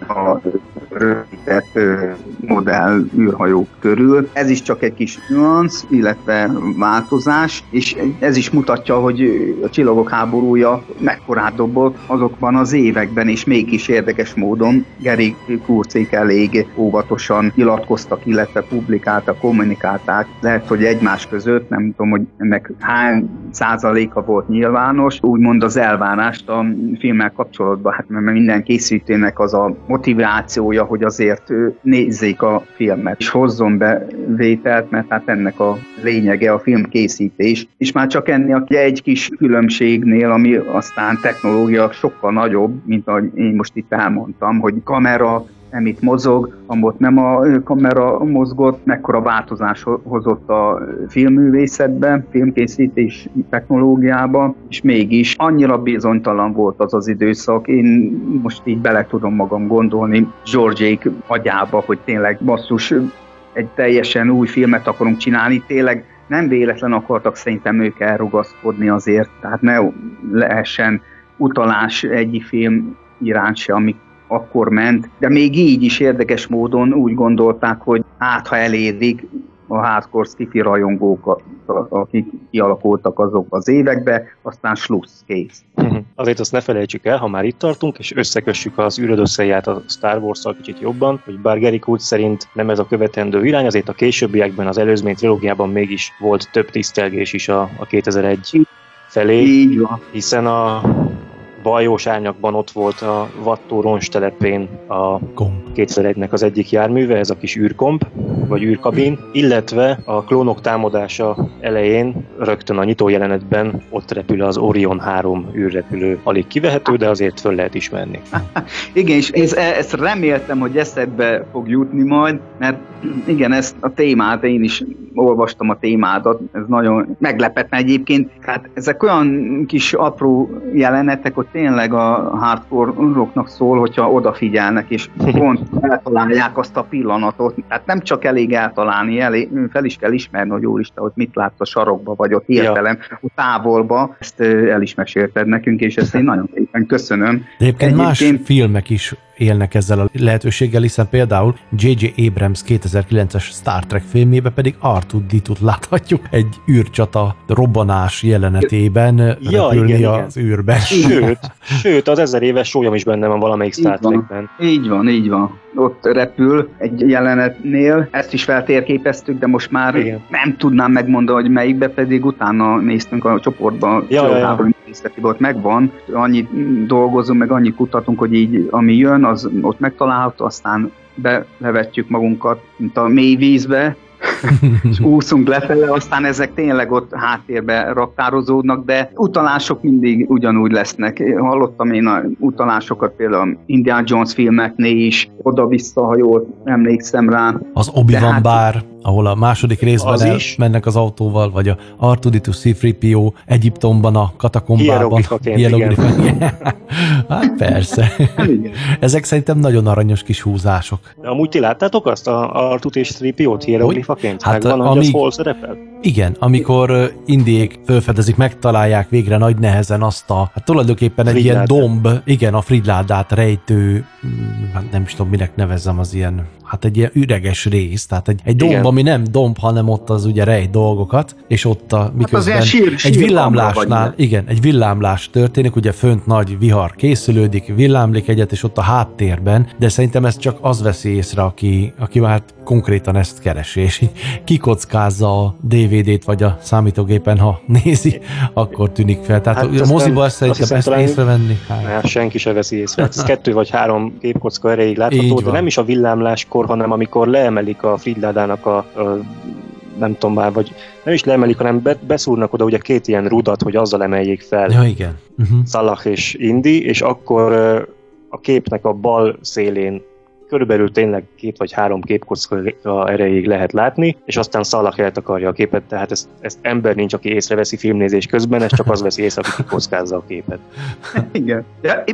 a rövid épített modell űrhajók körül. Ez is csak egy kis nüansz, illetve változás, és ez is mutatja, hogy a csillagok háborúja mekkorát dobott azokban az években, és mégis érdekes módon Geri Kurcék elég óvatosan nyilatkoztak, illetve publikáltak, kommunikálták. Lehet, hogy egymás között, nem tudom, hogy ennek hány százaléka volt nyilvános, úgymond az elvárást a filmmel kapcsolatban, hát mert minden készítőnek az a motivációja, hogy azért nézzék a filmet, és hozzon be vételt, mert hát ennek a lényege a filmkészítés. És már csak ennél egy kis különbségnél, ami aztán technológia sokkal nagyobb, mint ahogy én most itt elmondtam, hogy kamera, nem itt mozog, amott nem a kamera mozgott, mekkora változás hozott a filmművészetbe, filmkészítés technológiába, és mégis annyira bizonytalan volt az az időszak, én most így bele tudom magam gondolni George agyába, hogy tényleg basszus, egy teljesen új filmet akarunk csinálni, tényleg nem véletlen akartak szerintem ők elrugaszkodni azért, tehát ne lehessen utalás egyik film iránt se, amik akkor ment, de még így is érdekes módon úgy gondolták, hogy hát ha elérik a hardcore skifi rajongók, akik kialakultak azok az évekbe, aztán slussz, kész. Mhm. Azért azt ne felejtsük el, ha már itt tartunk, és összekössük az űröd a Star Wars-szal kicsit jobban, hogy bár Gary Kurt szerint nem ez a követendő irány, azért a későbbiekben az előzmény trilógiában mégis volt több tisztelgés is a, a 2001 felé, Így van. hiszen a bajós árnyakban ott volt a Vattó roncs telepén a 2001-nek az egyik járműve, ez a kis űrkomp, vagy űrkabin, illetve a klónok támadása elején rögtön a nyitó jelenetben ott repül az Orion 3 űrrepülő. Alig kivehető, de azért föl lehet ismerni. igen, és ezt, ezt reméltem, hogy eszedbe fog jutni majd, mert igen, ezt a témát, én is olvastam a témádat, ez nagyon meglepett egyébként. Hát ezek olyan kis apró jelenetek, hogy tényleg a hardcore rocknak szól, hogyha odafigyelnek, és pont eltalálják azt a pillanatot. Tehát nem csak elég eltalálni, elég, fel is kell ismerni, hogy úristen, hogy mit látsz a sarokba, vagy ott hirtelen, ja. a távolba. Ezt el is mesélted nekünk, és ezt én nagyon szépen köszönöm. De egyébként, egyébként más filmek is élnek ezzel a lehetőséggel, hiszen például J.J. Abrams 2009-es Star Trek filmjében pedig Artud Ditut láthatjuk egy űrcsata robbanás jelenetében ja, repülni igen, az igen. űrben. Sőt, sőt, az ezer éves sólyom is benne van valamelyik Star Trekben. Így van, így van ott repül egy jelenetnél. Ezt is feltérképeztük, de most már Igen. nem tudnám megmondani, hogy melyikbe, pedig utána néztünk a csoportban, ja, ja, ja. volt, megvan. Annyit dolgozunk, meg annyit kutatunk, hogy így ami jön, az ott megtalálható, aztán belevetjük magunkat, mint a mély vízbe, és úszunk lefele, aztán ezek tényleg ott háttérbe raktározódnak, de utalások mindig ugyanúgy lesznek. Hallottam én a utalásokat például Indiana Jones filmeknél is, oda-vissza, ha jól emlékszem rá. Az obi hát, bár ahol a második részben az el, is. mennek az autóval, vagy a Artuditus C-3PO Egyiptomban a katakombában. Hieroglifaként, Hát persze. Ezek szerintem nagyon aranyos kis húzások. De amúgy ti láttátok azt, a Artut és 3PO-t hieroglifaként? Hát, Megvan, amíg, hogy az hol szerepel? Igen, amikor indiék felfedezik, megtalálják végre nagy nehezen azt a, hát tulajdonképpen egy ilyen domb, igen, a Fridládát rejtő, mm, hát nem is tudom, minek nevezzem az ilyen hát egy ilyen üreges rész, tehát egy, egy domb, ami nem domb, hanem ott az ugye rej dolgokat, és ott a miközben hát sír, sír egy villámlásnál, igen, egy villámlás történik, ugye fönt nagy vihar készülődik, villámlik egyet, és ott a háttérben, de szerintem ez csak az veszi észre, aki, aki már hát konkrétan ezt keresi, és kikockázza a DVD-t vagy a számítógépen, ha nézi, akkor tűnik fel. Tehát hát a moziba ezt szerintem ezt észrevenni. Hát. senki se veszi észre. Ez kettő vagy három képkocka erejéig látható, de nem is a villámláskor hanem amikor leemelik a Fridládának a, a nem tudom már, vagy nem is leemelik, hanem be, beszúrnak oda ugye két ilyen rudat, hogy azzal emeljék fel. Ja, igen. Uh-huh. Salah és Indi, és akkor a képnek a bal szélén körülbelül tényleg két vagy három képkocka erejéig lehet látni, és aztán Szalak eltakarja a képet, tehát ezt, ezt ember nincs, aki észreveszi filmnézés közben, ez csak az veszi észre, aki kikockázza a képet. Igen. Ja,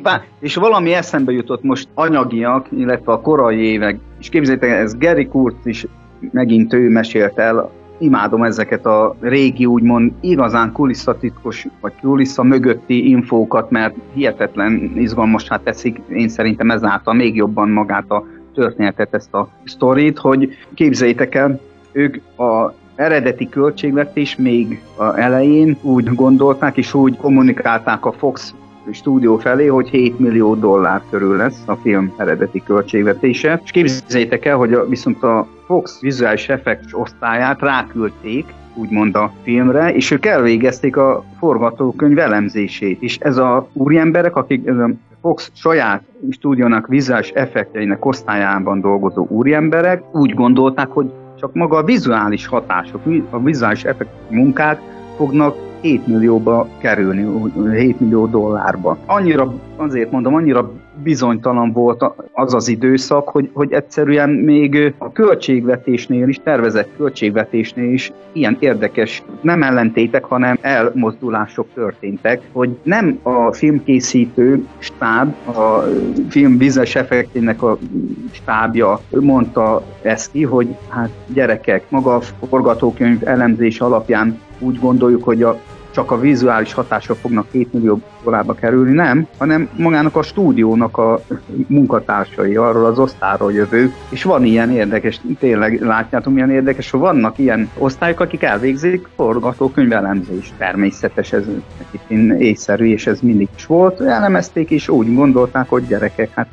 és valami eszembe jutott most anyagiak, illetve a korai évek, és képzeljétek, ez Gary Kurtz is megint ő mesélt el imádom ezeket a régi, úgymond igazán kulisszatitkos, vagy kulissza mögötti infókat, mert hihetetlen izgalmasá teszik, én szerintem ezáltal még jobban magát a történetet, ezt a sztorit, hogy képzeljétek el, ők a eredeti költségvetés még a elején úgy gondolták és úgy kommunikálták a Fox stúdió felé, hogy 7 millió dollár körül lesz a film eredeti költségvetése. És képzeljétek el, hogy a, viszont a Fox vizuális effektus osztályát ráküldték úgymond a filmre, és ők elvégezték a forgatókönyv elemzését. És ez a úriemberek, akik ez a Fox saját stúdiónak vizuális effektjeinek osztályában dolgozó úriemberek úgy gondolták, hogy csak maga a vizuális hatások, a vizuális effekt munkát fognak 7 millióba kerülni, 7 millió dollárba. Annyira, azért mondom, annyira bizonytalan volt az az időszak, hogy, hogy egyszerűen még a költségvetésnél is, tervezett költségvetésnél is ilyen érdekes, nem ellentétek, hanem elmozdulások történtek, hogy nem a filmkészítő stáb, a film bizonyos effektének a stábja mondta ezt ki, hogy hát gyerekek, maga a forgatókönyv elemzés alapján úgy gondoljuk, hogy a csak a vizuális hatások fognak 2 millió dollárba kerülni, nem, hanem magának a stúdiónak a munkatársai, arról az osztályról jövő, és van ilyen érdekes, tényleg látjátok milyen érdekes, hogy vannak ilyen osztályok, akik elvégzik forgatókönyv elemzést. Természetes, ez itt észszerű, és ez mindig is volt. Elemezték, és úgy gondolták, hogy gyerekek, hát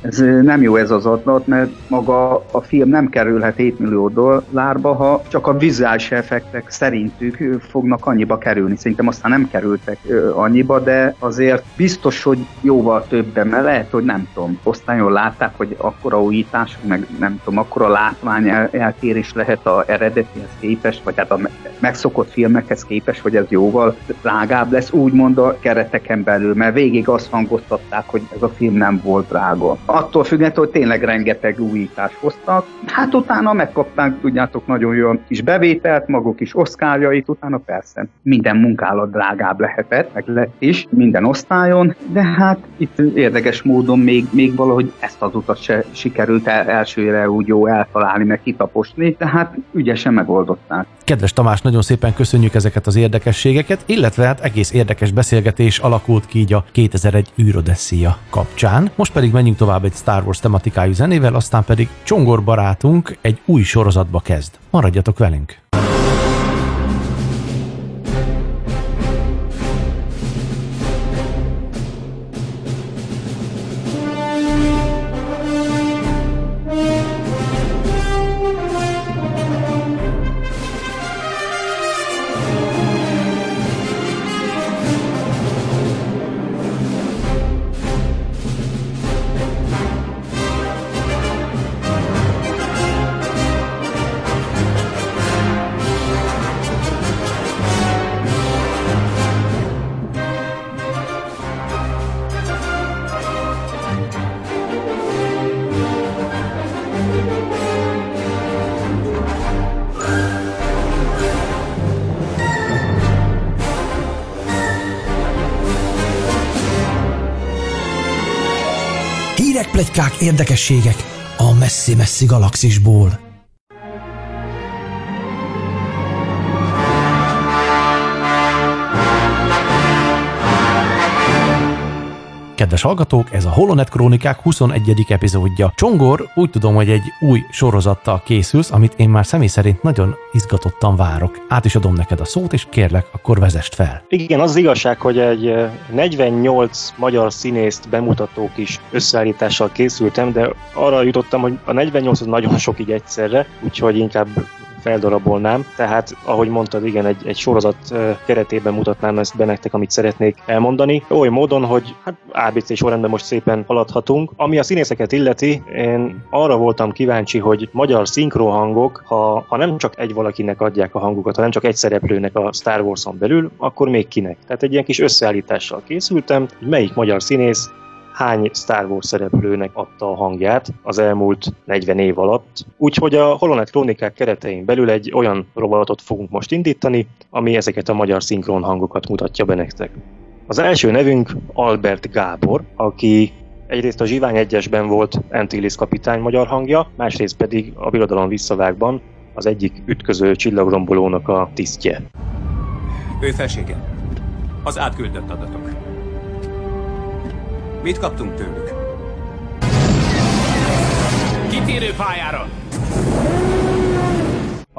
ez nem jó ez az adat, mert maga a film nem kerülhet 7 millió dollárba, ha csak a vizuális effektek szerintük fognak annyiba kerülni. Szerintem aztán nem kerültek annyiba, de azért biztos, hogy jóval többen, mert lehet, hogy nem tudom, osztályon látták, hogy akkora újítás, meg nem tudom, akkora látvány el, eltérés lehet a eredetihez képest, vagy hát a megszokott filmekhez képest, hogy ez jóval drágább lesz, úgymond a kereteken belül, mert végig azt hangoztatták, hogy ez a film nem volt drága. Attól függetlenül, hogy tényleg rengeteg újítást hoztak, hát utána megkapták, tudjátok, nagyon jó kis bevételt, maguk is oszkárjait, utána persze minden munkálat drágább lehetett, meg lett is, minden osztályon, de hát itt érdekes módon még, még valahogy ezt az utat se sikerült el, elsőre úgy jó eltalálni, meg kitaposni, de hát ügyesen megoldották. Kedves Tamás, nagyon szépen köszönjük ezeket az érdekességeket, illetve hát egész érdekes beszélgetés alakult ki így a 2001 űrodesszia kapcsán. Most pedig menjünk tovább egy Star Wars tematikájú zenével, aztán pedig Csongor barátunk egy új sorozatba kezd. Maradjatok velünk! Plegykák, érdekességek a messzi-messzi galaxisból. Kedves hallgatók, ez a Holonet Krónikák 21. epizódja. Csongor, úgy tudom, hogy egy új sorozattal készülsz, amit én már személy szerint nagyon izgatottan várok. Át is adom neked a szót, és kérlek, akkor vezest fel. Igen, az, az igazság, hogy egy 48 magyar színészt bemutató kis összeállítással készültem, de arra jutottam, hogy a 48 az nagyon sok így egyszerre, úgyhogy inkább feldarabolnám. Tehát, ahogy mondtad, igen, egy, egy sorozat keretében mutatnám ezt be nektek, amit szeretnék elmondani. Oly módon, hogy hát ABC sorrendben most szépen haladhatunk. Ami a színészeket illeti, én arra voltam kíváncsi, hogy magyar szinkrohangok, ha, ha nem csak egy valakinek adják a hangukat, hanem csak egy szereplőnek a Star Wars-on belül, akkor még kinek. Tehát egy ilyen kis összeállítással készültem, hogy melyik magyar színész hány Star Wars szereplőnek adta a hangját az elmúlt 40 év alatt. Úgyhogy a Holonet Krónikák keretein belül egy olyan robotot fogunk most indítani, ami ezeket a magyar szinkron hangokat mutatja be nektek. Az első nevünk Albert Gábor, aki egyrészt a Zsivány egyesben volt Antilles kapitány magyar hangja, másrészt pedig a Birodalom visszavágban az egyik ütköző csillagrombolónak a tisztje. Ő felsége. Az átküldött adatok. Mit kaptunk tőlük? Ki kitérő pályára!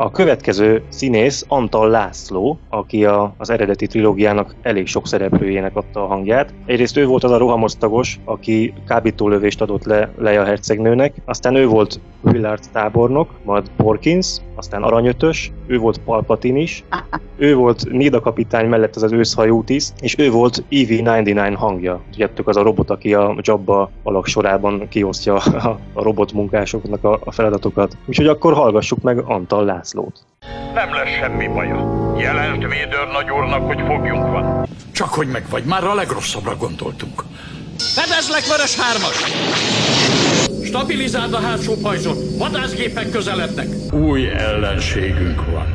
A következő színész Antal László, aki a, az eredeti trilógiának elég sok szereplőjének adta a hangját. Egyrészt ő volt az a rohamosztagos, aki kábítólövést adott le Leia hercegnőnek, aztán ő volt Willard tábornok, majd Porkins, aztán Aranyötös, ő volt Palpatine is, ő volt Nida kapitány mellett az az őszhajú tiszt, és ő volt EV-99 hangja. Tudjátok, az a robot, aki a Jabba alak sorában kiosztja a, a robot munkásoknak a, a feladatokat. Úgyhogy akkor hallgassuk meg Antal Lászlót. Nem lesz semmi baja. Jelent Védőr nagyúrnak, hogy fogjunk van. Csak hogy meg vagy, már a legrosszabbra gondoltunk. Fedezlek, Vörös Hármas! Stabilizáld a hátsó pajzsot! Vadászgépek közelednek! Új ellenségünk van.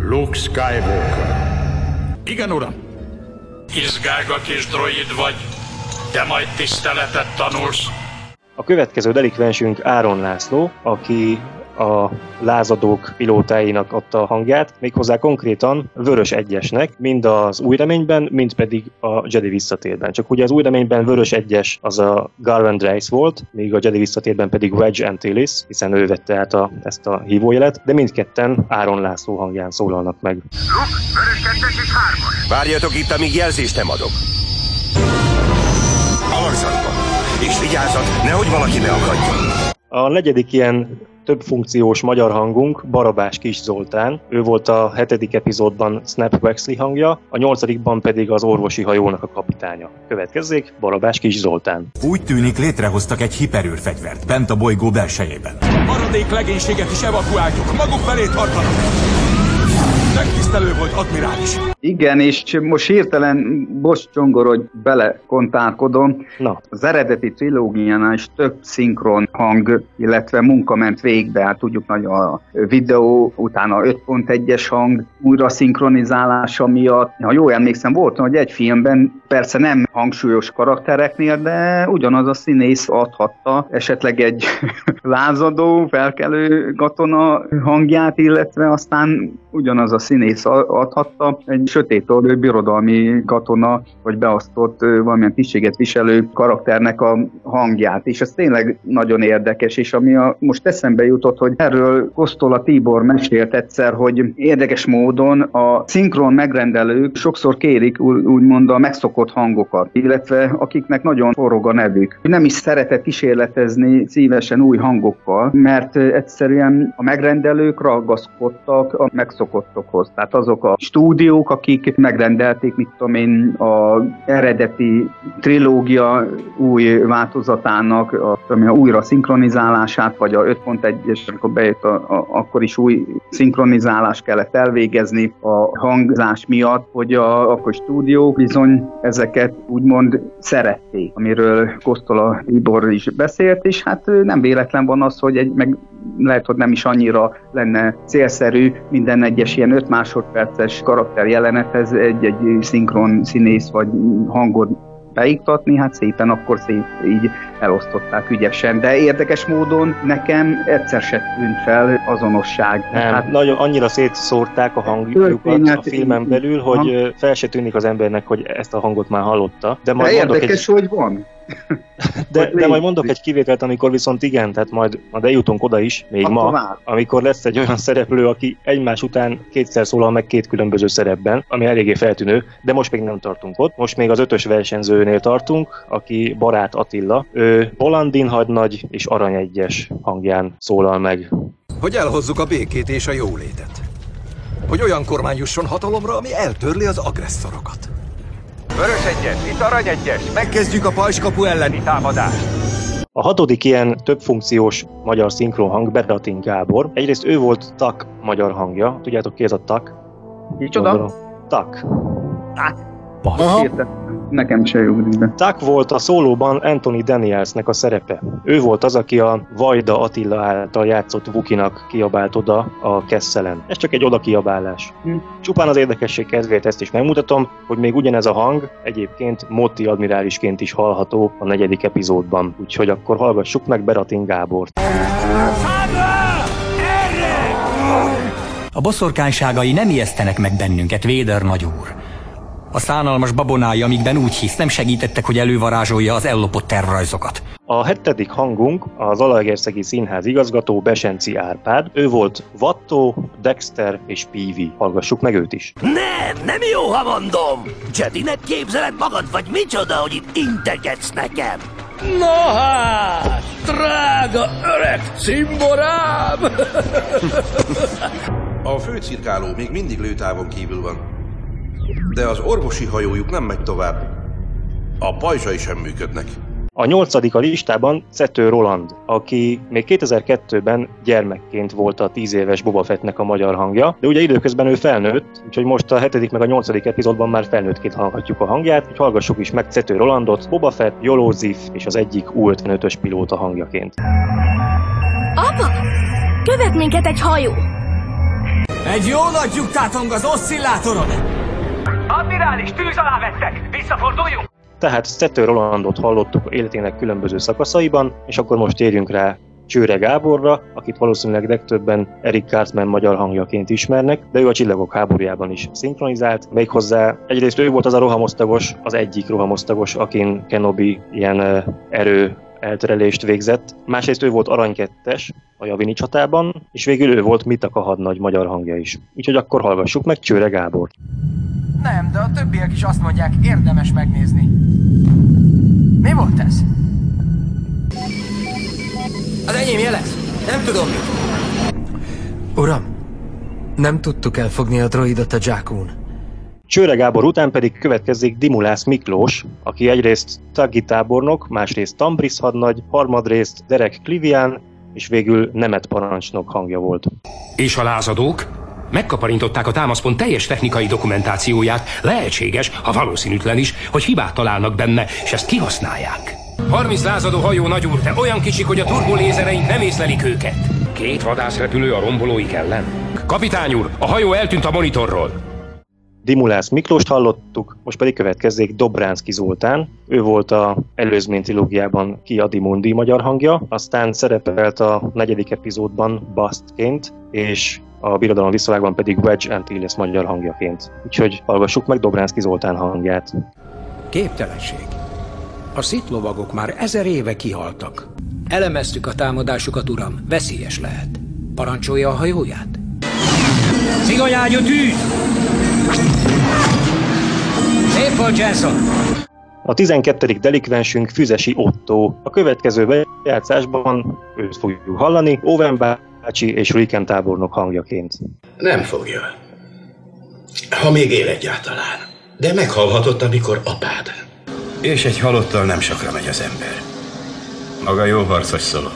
Luke Skywalker. Igen, uram. Izgága kis droid vagy, de majd tiszteletet tanulsz. A következő delikvensünk Áron László, aki a lázadók pilótáinak adta a hangját, méghozzá konkrétan Vörös Egyesnek, mind az új reményben, mind pedig a Jedi visszatérben. Csak ugye az új reményben Vörös Egyes az a Garland Rice volt, míg a Jedi visszatérben pedig Wedge Antilles, hiszen ő vette át a, ezt a hívójelet, de mindketten Áron László hangján szólalnak meg. Luke, Vörös kettes és hármas. Várjatok itt, amíg jelzést nem adok. Alakzatban. És vigyázzat, nehogy valaki ne akadjon. A negyedik ilyen több funkciós magyar hangunk Barabás Kis Zoltán. Ő volt a hetedik epizódban Snap Wexley hangja, a nyolcadikban pedig az orvosi hajónak a kapitánya. Következzék Barabás Kis Zoltán. Úgy tűnik létrehoztak egy hiperőrfegyvert bent a bolygó belsejében. Maradék legénységet is evakuáljuk, maguk felé tartanak! Megtisztelő volt, admirális! Igen, és most hirtelen, bocs Csongor, hogy belekontálkodom. Na. Az eredeti trilógiánál is több szinkron hang, illetve munka ment végbe, hát tudjuk nagy a videó, utána 5.1-es hang, újra szinkronizálása miatt. Ha jól emlékszem, volt, hogy egy filmben persze nem hangsúlyos karaktereknél, de ugyanaz a színész adhatta esetleg egy lázadó, felkelő katona hangját, illetve aztán ugyanaz a színész adhatta egy sötét orrő birodalmi katona, vagy beosztott valamilyen tisztséget viselő karakternek a hangját, és ez tényleg nagyon érdekes, és ami a, most eszembe jutott, hogy erről Kosztola Tibor mesélt egyszer, hogy érdekes módon a szinkron megrendelők sokszor kérik úgymond a megszokott hangokat, illetve akiknek nagyon forog a nevük. Nem is szeretett kísérletezni szívesen új hangokkal, mert egyszerűen a megrendelők ragaszkodtak a megszokottakhoz. Tehát azok a stúdiók, akik megrendelték, mit tudom én, a eredeti trilógia új változatának, a, a újra szinkronizálását, vagy a 5.1-es, amikor bejött, a, a, akkor is új szinkronizálás kellett elvégezni a hangzás miatt, hogy a, akkor stúdiók bizony ezeket úgymond szerették, amiről Kosztola Tibor is beszélt, és hát nem véletlen van az, hogy egy, meg lehet, hogy nem is annyira lenne célszerű minden egyes ilyen 5 másodperces karakter jelenethez egy-egy szinkron színész vagy hangot beiktatni, hát szépen akkor szép így elosztották ügyesen, de érdekes módon nekem egyszer se tűnt fel azonosság. Nem, hát, nagyon annyira szétszórták a hangjukat a filmen belül, hogy fel se tűnik az embernek, hogy ezt a hangot már hallotta. De, majd de érdekes, egy... hogy van. De, de majd mondok egy kivételt, amikor viszont igen, tehát majd, majd eljutunk oda is, még Akkor ma, már. amikor lesz egy olyan szereplő, aki egymás után kétszer szólal meg két különböző szerepben, ami eléggé feltűnő, de most még nem tartunk ott. Most még az ötös versenyzőnél tartunk, aki Barát Attila. Ő Bolandin hadnagy és Arany egyes hangján szólal meg. Hogy elhozzuk a békét és a jólétet. Hogy olyan kormány jusson hatalomra, ami eltörli az agresszorokat. Vörös egyes, itt arany egyes, megkezdjük a pajskapu elleni támadást. A hatodik ilyen többfunkciós magyar szinkronhang Bedatin Gábor. Egyrészt ő volt Tak magyar hangja. Tudjátok ki ez a Tak? Micsoda? Tak. Tak. Nekem se ugrik be. Tak volt a szólóban Anthony Danielsnek a szerepe. Ő volt az, aki a Vajda Attila által játszott Vukinak kiabált oda a Kesselen. Ez csak egy oda kiabálás. Hm. Csupán az érdekesség kedvéért ezt is megmutatom, hogy még ugyanez a hang egyébként Motti admirálisként is hallható a negyedik epizódban. Úgyhogy akkor hallgassuk meg Beratin Gábort. A boszorkányságai nem ijesztenek meg bennünket, Véder nagyúr. A szánalmas babonái, amikben úgy hisz, nem segítettek, hogy elővarázsolja az ellopott tervrajzokat. A hetedik hangunk az Alaegerszegi Színház igazgató Besenci Árpád. Ő volt Vattó, Dexter és Peavy. Hallgassuk meg őt is. Nem, nem jó, ha mondom! Jedinek képzeled magad, vagy micsoda, hogy itt integetsz nekem? Na hát, drága öreg cimborám! A főcirkáló még mindig lőtávon kívül van. De az orvosi hajójuk nem megy tovább. A pajzsai sem működnek. A nyolcadik a listában Cető Roland, aki még 2002-ben gyermekként volt a 10 éves Boba Fettnek a magyar hangja, de ugye időközben ő felnőtt, úgyhogy most a hetedik meg a nyolcadik epizódban már felnőttként hallhatjuk a hangját, úgyhogy hallgassuk is meg Cető Rolandot, Boba Fett, Jolózif és az egyik U-55-ös pilóta hangjaként. Apa! Követ minket egy hajó! Egy jó nagy lyuk tátong az oszcillátoron! Admirális, tűz alá vettek! Visszaforduljunk! Tehát Szető Rolandot hallottuk életének különböző szakaszaiban, és akkor most térjünk rá Csőre Gáborra, akit valószínűleg legtöbben Eric Cartman magyar hangjaként ismernek, de ő a Csillagok háborújában is szinkronizált. Méghozzá egyrészt ő volt az a rohamosztagos, az egyik rohamosztagos, akin Kenobi ilyen erő elterelést végzett. Másrészt ő volt aranykettes a Javini csatában, és végül ő volt Mitaka hadnagy magyar hangja is. Úgyhogy akkor hallgassuk meg Csőre Gábort. Nem, de a többiek is azt mondják, érdemes megnézni. Mi volt ez? Az enyém jelez. Nem tudom mit. Uram, nem tudtuk elfogni a droidot a Jakun. Csőre Gábor után pedig következik Dimulász Miklós, aki egyrészt Taggi tábornok, másrészt Tambris hadnagy, harmadrészt Derek Klivian, és végül Nemet parancsnok hangja volt. És a lázadók? Megkaparintották a támaszpont teljes technikai dokumentációját. Lehetséges, ha valószínűtlen is, hogy hibát találnak benne, és ezt kihasználják. 30 lázadó hajó nagyúr, de olyan kicsik, hogy a turbolézereink nem észlelik őket. Két vadászrepülő a rombolóik ellen. Kapitány úr, a hajó eltűnt a monitorról. Dimulász Miklóst hallottuk, most pedig következzék Dobránszki Zoltán. Ő volt a előzmény trilógiában Ki Mundi magyar hangja, aztán szerepelt a negyedik epizódban Bastként, és a Birodalom visszavágban pedig Wedge Antilles magyar hangjaként. Úgyhogy hallgassuk meg Dobránszki Zoltán hangját. Képtelenség. A szitlovagok már ezer éve kihaltak. Elemeztük a támadásukat, uram. Veszélyes lehet. Parancsolja a hajóját? Szigonyágyú tűz! Szép volt, Jensen! A 12. delikvensünk Füzesi Otto. A következő bejátszásban őt fogjuk hallani, Owen bácsi és Riken tábornok hangjaként. Nem fogja. Ha még él egyáltalán. De meghalhatott, amikor apád. És egy halottal nem sokra megy az ember. Maga jó harcos szóló.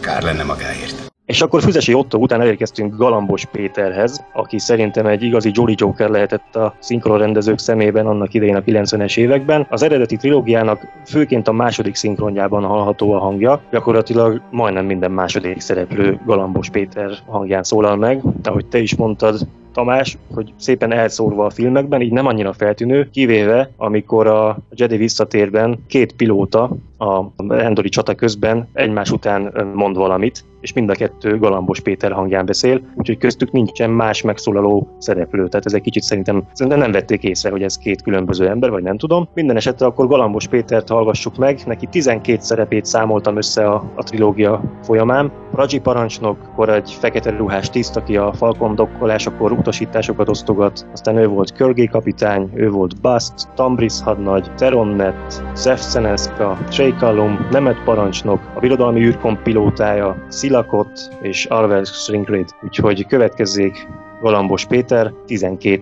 Kár lenne magáért. És akkor Füzesi Otto után elérkeztünk Galambos Péterhez, aki szerintem egy igazi Jolly Joker lehetett a szinkronrendezők szemében annak idején a 90-es években. Az eredeti trilógiának főként a második szinkronjában hallható a hangja, gyakorlatilag majdnem minden második szereplő Galambos Péter hangján szólal meg, ahogy te is mondtad, Tamás, hogy szépen elszórva a filmekben, így nem annyira feltűnő, kivéve amikor a Jedi visszatérben két pilóta a Endori csata közben egymás után mond valamit, és mind a kettő Galambos Péter hangján beszél, úgyhogy köztük nincsen más megszólaló szereplő. Tehát ez egy kicsit szerintem, szerintem nem vették észre, hogy ez két különböző ember, vagy nem tudom. Minden esetre akkor Galambos Pétert hallgassuk meg, neki 12 szerepét számoltam össze a, a trilógia folyamán. Raji parancsnok, akkor egy fekete ruhás tiszt, aki a Falcon dokkolásakor utasításokat osztogat, aztán ő volt Körgé kapitány, ő volt Bast, Tambris hadnagy, Teronnet, Zef Szeneska, Seikalum, Nemet parancsnok, a birodalmi űrkom pilótája, Szilakot és Alves Stringrid. Úgyhogy következzék Galambos Péter 12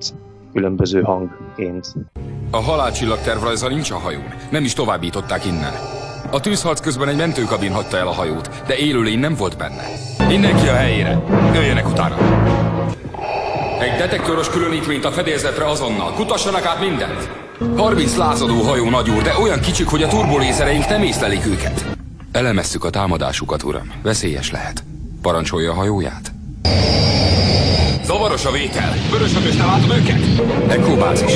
különböző hangként. A halálcsillag tervrajza nincs a hajón, nem is továbbították innen. A tűzharc közben egy mentőkabin hagyta el a hajót, de élőlény nem volt benne. Mindenki a helyére, jöjjenek utána! Egy detektoros különítményt a fedélzetre azonnal, kutassanak át mindent! 30 lázadó hajó nagyúr, de olyan kicsik, hogy a turbolészereink nem észlelik őket. Elemezzük a támadásukat, uram. Veszélyes lehet. Parancsolja a hajóját. Zavaros a vétel. Vörös a te látod őket? Echo bázis.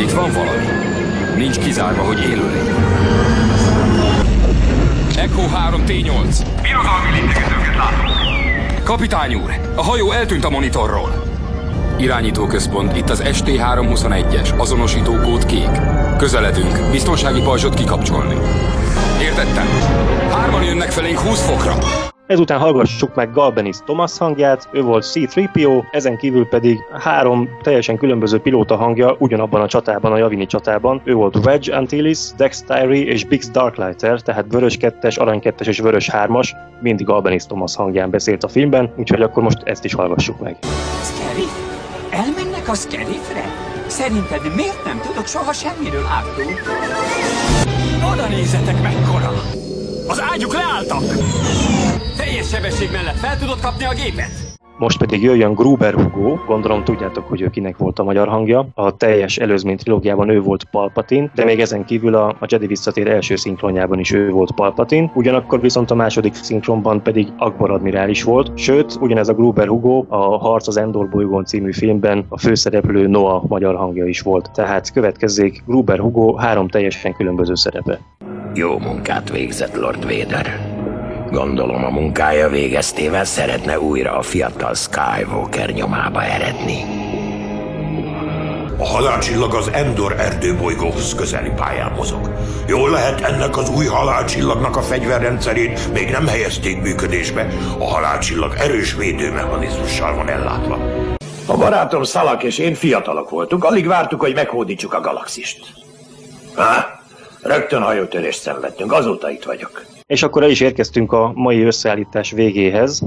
Itt van valami. Nincs kizárva, hogy élőlény. Echo 3 T8. Birodalmi létegezőket látok. Kapitány úr, a hajó eltűnt a monitorról. Irányítóközpont, itt az ST321-es, azonosítókód kék. Közeledünk, biztonsági pajzsot kikapcsolni. Értettem? Hárman jönnek felénk 20 fokra. Ezután hallgassuk meg Galbenis Thomas hangját, ő volt C-3PO, ezen kívül pedig három teljesen különböző pilóta hangja ugyanabban a csatában, a Javini csatában. Ő volt Wedge Antilles, Dex Tyree és Bix Darklighter, tehát vörös kettes, arany kettes és vörös hármas, mindig Galbenis Thomas hangján beszélt a filmben, úgyhogy akkor most ezt is hallgassuk meg. Scarif? Elmennek a Scarifre? Szerinted miért nem tudok soha semmiről hátul? Oda nézzetek mekkora! Az ágyuk leálltak! Teljes sebesség mellett fel tudod kapni a gépet? Most pedig jöjjön Gruber Hugo, gondolom tudjátok, hogy ő kinek volt a magyar hangja. A teljes előzmény trilógiában ő volt Palpatine, de még ezen kívül a, a Jedi visszatér első szinkronjában is ő volt Palpatine, ugyanakkor viszont a második szinkronban pedig Akbar admirális volt, sőt, ugyanez a Gruber Hugo a Harc az Endor bolygón című filmben a főszereplő Noah magyar hangja is volt. Tehát következzék Gruber Hugo három teljesen különböző szerepe. Jó munkát végzett Lord Vader. Gondolom a munkája végeztével szeretne újra a fiatal Skywalker nyomába eredni. A halálcsillag az Endor erdőbolygóhoz közeli pályán mozog. Jól lehet ennek az új halálcsillagnak a fegyverrendszerét még nem helyezték működésbe. A halálcsillag erős védőmechanizmussal van ellátva. A barátom Szalak és én fiatalok voltunk, alig vártuk, hogy meghódítsuk a galaxist. Ha? Rögtön hajótörést szenvedtünk, azóta itt vagyok. És akkor el is érkeztünk a mai összeállítás végéhez.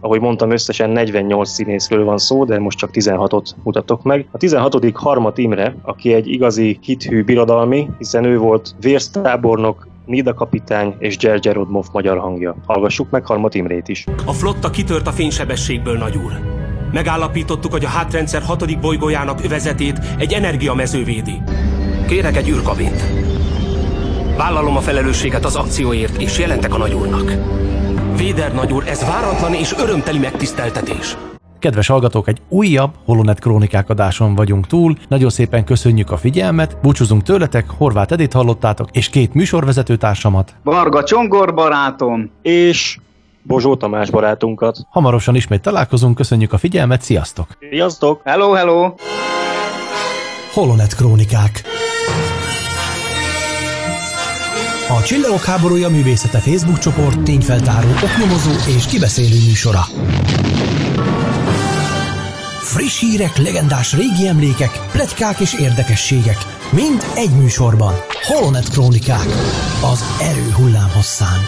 Ahogy mondtam, összesen 48 színészről van szó, de most csak 16-ot mutatok meg. A 16. Harmat Imre, aki egy igazi hithű birodalmi, hiszen ő volt vérsztábornok, Nida kapitány és Gyergye Rodmov magyar hangja. Hallgassuk meg Harmat Imrét is. A flotta kitört a fénysebességből, nagy úr. Megállapítottuk, hogy a hátrendszer hatodik bolygójának övezetét egy energiamező védi. Kérek egy űrkabint. Vállalom a felelősséget az akcióért, és jelentek a nagyúrnak. Véder nagyúr, ez váratlan és örömteli megtiszteltetés. Kedves hallgatók, egy újabb Holonet Krónikák adáson vagyunk túl. Nagyon szépen köszönjük a figyelmet, búcsúzunk tőletek, Horváth Edét hallottátok, és két műsorvezető társamat. Varga Csongor barátom. És Bozsó Tamás barátunkat. Hamarosan ismét találkozunk, köszönjük a figyelmet, sziasztok! Sziasztok! Hello, hello! Holonet Krónikák A Csillagok háborúja művészete Facebook csoport tényfeltáró, oknyomozó és kibeszélő műsora. Friss hírek, legendás régi emlékek, pletykák és érdekességek. Mind egy műsorban. Holonet Krónikák. Az erő hullámhosszán.